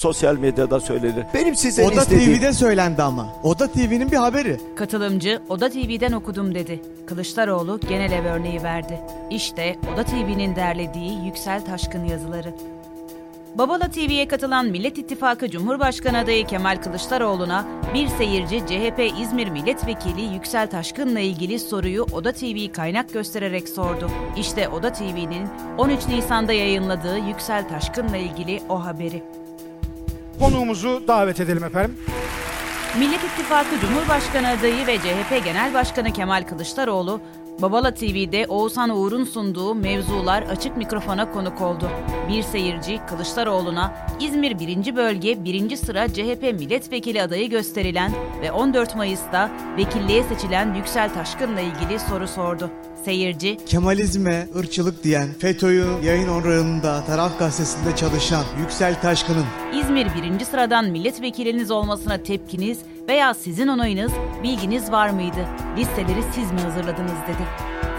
Sosyal medyada söylenir. Benim sizden Oda istediğim... TV'de söylendi ama. Oda TV'nin bir haberi. Katılımcı Oda TV'den okudum dedi. Kılıçdaroğlu genel ev örneği verdi. İşte Oda TV'nin derlediği Yüksel Taşkın yazıları. Babala TV'ye katılan Millet İttifakı Cumhurbaşkanı adayı Kemal Kılıçdaroğlu'na bir seyirci CHP İzmir Milletvekili Yüksel Taşkın'la ilgili soruyu Oda TV kaynak göstererek sordu. İşte Oda TV'nin 13 Nisan'da yayınladığı Yüksel Taşkın'la ilgili o haberi. Konuğumuzu davet edelim efendim. Millet İttifakı Cumhurbaşkanı adayı ve CHP Genel Başkanı Kemal Kılıçdaroğlu, Babala TV'de Oğuzhan Uğur'un sunduğu mevzular açık mikrofona konuk oldu. Bir seyirci Kılıçdaroğlu'na İzmir 1. Bölge 1. sıra CHP milletvekili adayı gösterilen ve 14 Mayıs'ta vekilliğe seçilen Yüksel Taşkın'la ilgili soru sordu. Seyirci, Kemalizme ırkçılık diyen FETÖ'yü yayın organında taraf gazetesinde çalışan Yüksel Taşkın'ın İzmir birinci sıradan milletvekiliniz olmasına tepkiniz veya sizin onayınız, bilginiz var mıydı? Listeleri siz mi hazırladınız dedi.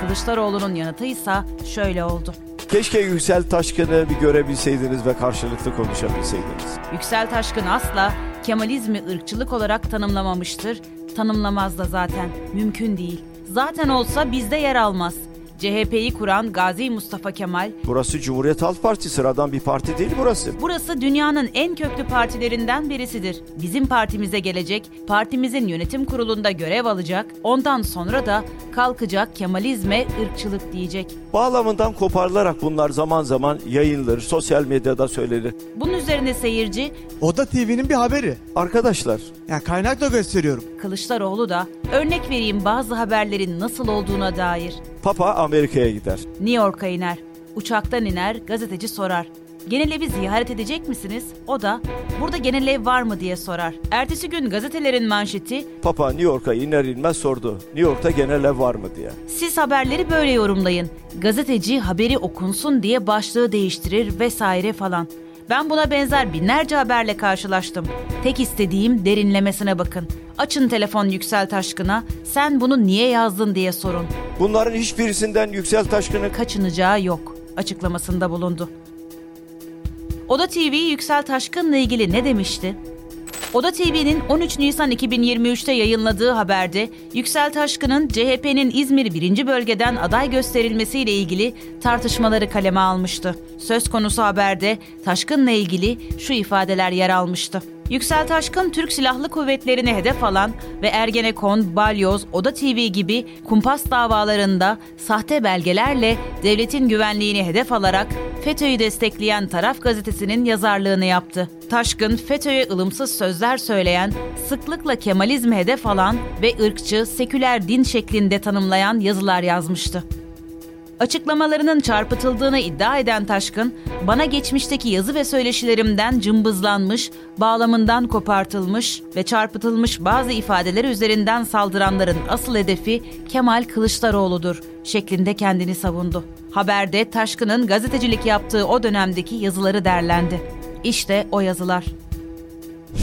Kılıçdaroğlu'nun yanıtı ise şöyle oldu. Keşke Yüksel Taşkın'ı bir görebilseydiniz ve karşılıklı konuşabilseydiniz. Yüksel Taşkın asla Kemalizmi ırkçılık olarak tanımlamamıştır. Tanımlamaz da zaten. Mümkün değil. Zaten olsa bizde yer almaz. CHP'yi kuran Gazi Mustafa Kemal, Burası Cumhuriyet Halk Partisi sıradan bir parti değil burası. Burası dünyanın en köklü partilerinden birisidir. Bizim partimize gelecek, partimizin yönetim kurulunda görev alacak, ondan sonra da kalkacak Kemalizme ırkçılık diyecek. Bağlamından koparılarak bunlar zaman zaman yayınlanır, sosyal medyada söylenir. Bunun üzerine seyirci Oda TV'nin bir haberi. Arkadaşlar, Yani kaynak da gösteriyorum. Kılıçdaroğlu da örnek vereyim bazı haberlerin nasıl olduğuna dair. Papa Amerika'ya gider. New York'a iner, uçaktan iner, gazeteci sorar. Genel evi ziyaret edecek misiniz? O da burada genel ev var mı diye sorar. Ertesi gün gazetelerin manşeti Papa New York'a iner inmez sordu. New York'ta genel ev var mı diye. Siz haberleri böyle yorumlayın. Gazeteci haberi okunsun diye başlığı değiştirir vesaire falan. Ben buna benzer binlerce haberle karşılaştım. Tek istediğim derinlemesine bakın. Açın telefon Yüksel Taşkın'a, sen bunu niye yazdın diye sorun. Bunların hiçbirisinden Yüksel Taşkın'ı Kaçınacağı yok açıklamasında bulundu. Oda TV Yüksel Taşkın'la ilgili ne demişti? Oda TV'nin 13 Nisan 2023'te yayınladığı haberde Yüksel Taşkın'ın CHP'nin İzmir 1. bölgeden aday gösterilmesiyle ilgili tartışmaları kaleme almıştı. Söz konusu haberde Taşkın'la ilgili şu ifadeler yer almıştı. Yüksel Taşkın Türk Silahlı Kuvvetleri'ni hedef alan ve Ergenekon, Balyoz, Oda TV gibi kumpas davalarında sahte belgelerle devletin güvenliğini hedef alarak FETÖ'yü destekleyen Taraf gazetesinin yazarlığını yaptı. Taşkın FETÖ'ye ılımsız sözler söyleyen, sıklıkla Kemalizmi hedef alan ve ırkçı, seküler din şeklinde tanımlayan yazılar yazmıştı. Açıklamalarının çarpıtıldığını iddia eden Taşkın, bana geçmişteki yazı ve söyleşilerimden cımbızlanmış, bağlamından kopartılmış ve çarpıtılmış bazı ifadeler üzerinden saldıranların asıl hedefi Kemal Kılıçdaroğlu'dur şeklinde kendini savundu. Haberde Taşkın'ın gazetecilik yaptığı o dönemdeki yazıları derlendi. İşte o yazılar.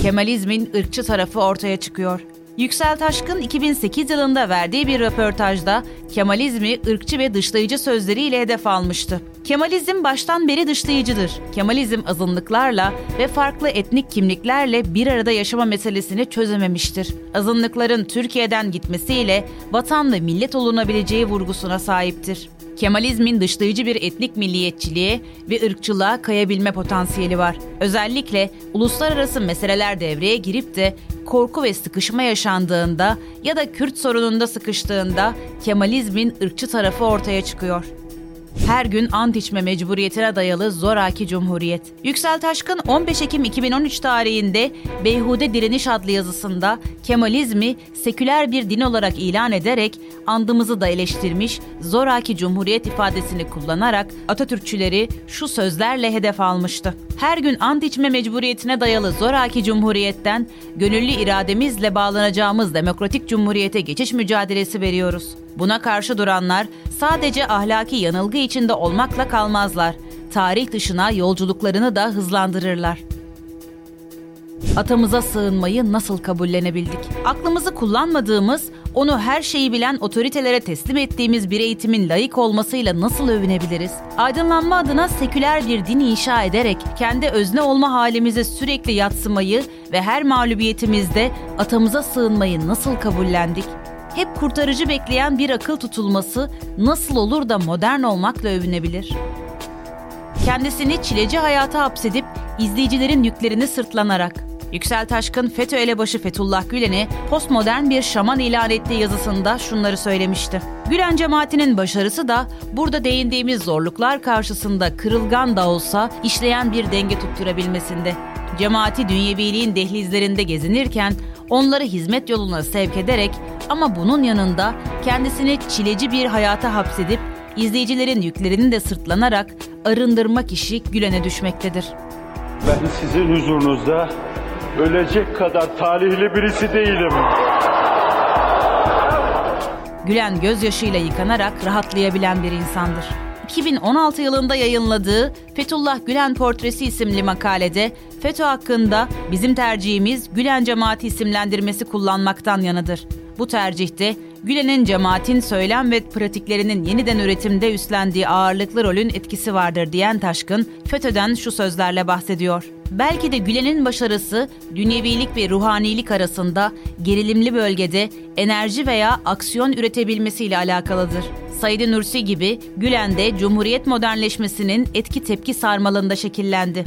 Kemalizmin ırkçı tarafı ortaya çıkıyor. Yüksel Taşkın 2008 yılında verdiği bir röportajda Kemalizmi ırkçı ve dışlayıcı sözleriyle hedef almıştı. Kemalizm baştan beri dışlayıcıdır. Kemalizm azınlıklarla ve farklı etnik kimliklerle bir arada yaşama meselesini çözememiştir. Azınlıkların Türkiye'den gitmesiyle vatan ve millet olunabileceği vurgusuna sahiptir. Kemalizmin dışlayıcı bir etnik milliyetçiliğe ve ırkçılığa kayabilme potansiyeli var. Özellikle uluslararası meseleler devreye girip de korku ve sıkışma yaşandığında ya da Kürt sorununda sıkıştığında Kemalizmin ırkçı tarafı ortaya çıkıyor. Her gün ant içme mecburiyetine dayalı zoraki cumhuriyet. Yüksel Taşkın 15 Ekim 2013 tarihinde Beyhude Direniş adlı yazısında Kemalizmi seküler bir din olarak ilan ederek andımızı da eleştirmiş, zoraki cumhuriyet ifadesini kullanarak Atatürkçüleri şu sözlerle hedef almıştı. Her gün ant içme mecburiyetine dayalı zoraki cumhuriyetten gönüllü irademizle bağlanacağımız demokratik cumhuriyete geçiş mücadelesi veriyoruz. Buna karşı duranlar sadece ahlaki yanılgı içinde olmakla kalmazlar. Tarih dışına yolculuklarını da hızlandırırlar. Atamıza sığınmayı nasıl kabullenebildik? Aklımızı kullanmadığımız Onu her şeyi bilen otoritelere teslim ettiğimiz bir eğitimin layık olmasıyla nasıl övünebiliriz? Aydınlanma adına seküler bir din inşa ederek kendi özne olma halimize sürekli yatsımayı ve her mağlubiyetimizde atamıza sığınmayı nasıl kabullendik? Hep kurtarıcı bekleyen bir akıl tutulması nasıl olur da modern olmakla övünebilir? Kendisini çileci hayata hapsedip izleyicilerin yüklerini sırtlanarak Yüksel Taşkın FETÖ elebaşı Fethullah Gülen'i postmodern bir şaman ilan ettiği yazısında şunları söylemişti. Gülen cemaatinin başarısı da burada değindiğimiz zorluklar karşısında kırılgan da olsa işleyen bir denge tutturabilmesinde. Cemaati dünyeviliğin dehlizlerinde gezinirken onları hizmet yoluna sevk ederek ama bunun yanında kendisini çileci bir hayata hapsedip izleyicilerin yüklerini de sırtlanarak arındırmak işi Gülen'e düşmektedir. Ben sizin huzurunuzda ölecek kadar talihli birisi değilim. Gülen gözyaşıyla yıkanarak rahatlayabilen bir insandır. 2016 yılında yayınladığı Fethullah Gülen Portresi isimli makalede FETÖ hakkında bizim tercihimiz Gülen Cemaati isimlendirmesi kullanmaktan yanıdır. Bu tercihte Gülen'in cemaatin söylem ve pratiklerinin yeniden üretimde üstlendiği ağırlıklı rolün etkisi vardır diyen Taşkın, FETÖ'den şu sözlerle bahsediyor. Belki de Gülen'in başarısı dünyevilik ve ruhanilik arasında gerilimli bölgede enerji veya aksiyon üretebilmesiyle alakalıdır. Said Nursi gibi Gülen de Cumhuriyet modernleşmesinin etki tepki sarmalında şekillendi.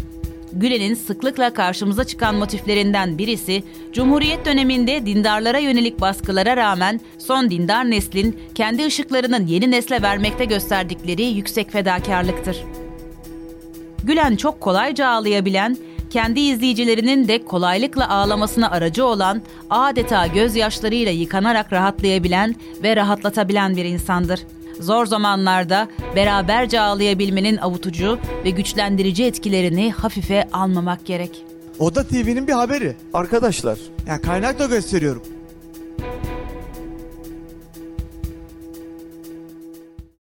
Gülen'in sıklıkla karşımıza çıkan motiflerinden birisi, Cumhuriyet döneminde dindarlara yönelik baskılara rağmen son dindar neslin kendi ışıklarının yeni nesle vermekte gösterdikleri yüksek fedakarlıktır. Gülen çok kolayca ağlayabilen, kendi izleyicilerinin de kolaylıkla ağlamasına aracı olan, adeta gözyaşlarıyla yıkanarak rahatlayabilen ve rahatlatabilen bir insandır. Zor zamanlarda beraberce ağlayabilmenin avutucu ve güçlendirici etkilerini hafife almamak gerek. Oda TV'nin bir haberi. Arkadaşlar Yani kaynak da gösteriyorum.